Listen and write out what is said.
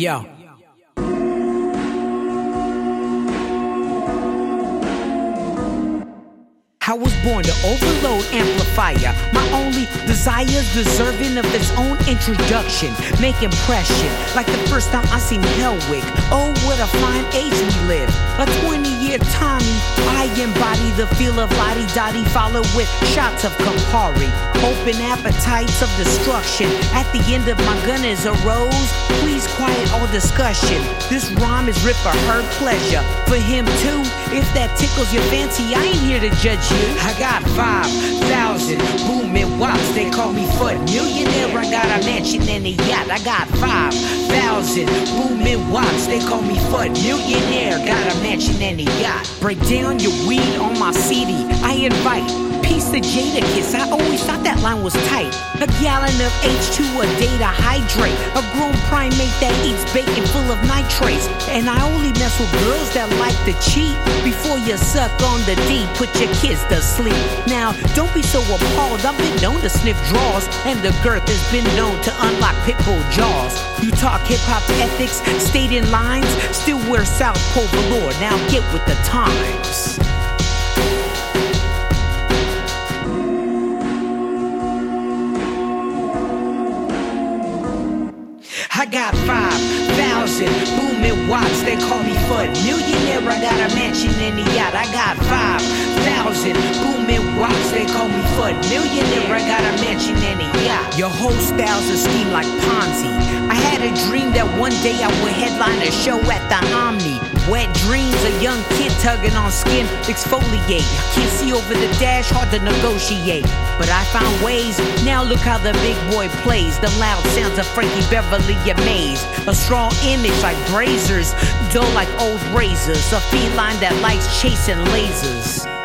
Yo. I was born to overload amplifier. My only desire's deserving of its own introduction. Make impression, like the first time I seen Hellwick. Oh, what a fine age we live. A 20 year Tommy. I embody the feel of Lottie Dottie, followed with shots of Campari. Open appetites of destruction. At the end of my gun is a rose. Please quiet all discussion. This rhyme is writ for her pleasure. For him too, if that tickles your fancy, I ain't here to judge you. I got 5,000 booming watts. They call me foot millionaire. I got a mansion and a yacht. I got 5,000 booming watts. They call me foot millionaire. Got a mansion and a yacht. Break down your weed on my CD. I invite of Jadakiss. I always thought that line was tight. A gallon of H2 a day to hydrate. A grown primate that eats bacon full of nitrates. And I only mess with girls that like to cheat. Before you suck on the D, put your kids to sleep. Now, don't be so appalled. I've been known to sniff draws. And the girth has been known to unlock pitbull jaws. You talk hip hop ethics, stayed in lines, still wear South Pole velour. Now get with the times. Got 5,000 booming watts. They call me Fud Millionaire. I got a mansion in the yacht. I got 5,000 booming watts. They call me Fud Millionaire. I got a mansion in the yacht. Your whole style's a scheme like Ponzi. I had a dream that one day I would headline a show at the Omni. Wet dreams, a young kid tugging on skin, exfoliate. Can't see over the dash, hard to negotiate. But I found ways, now look how the big boy plays. The loud sounds of Frankie Beverly amazed. A strong image like brazers, dull like old razors. A feline that likes chasing lasers.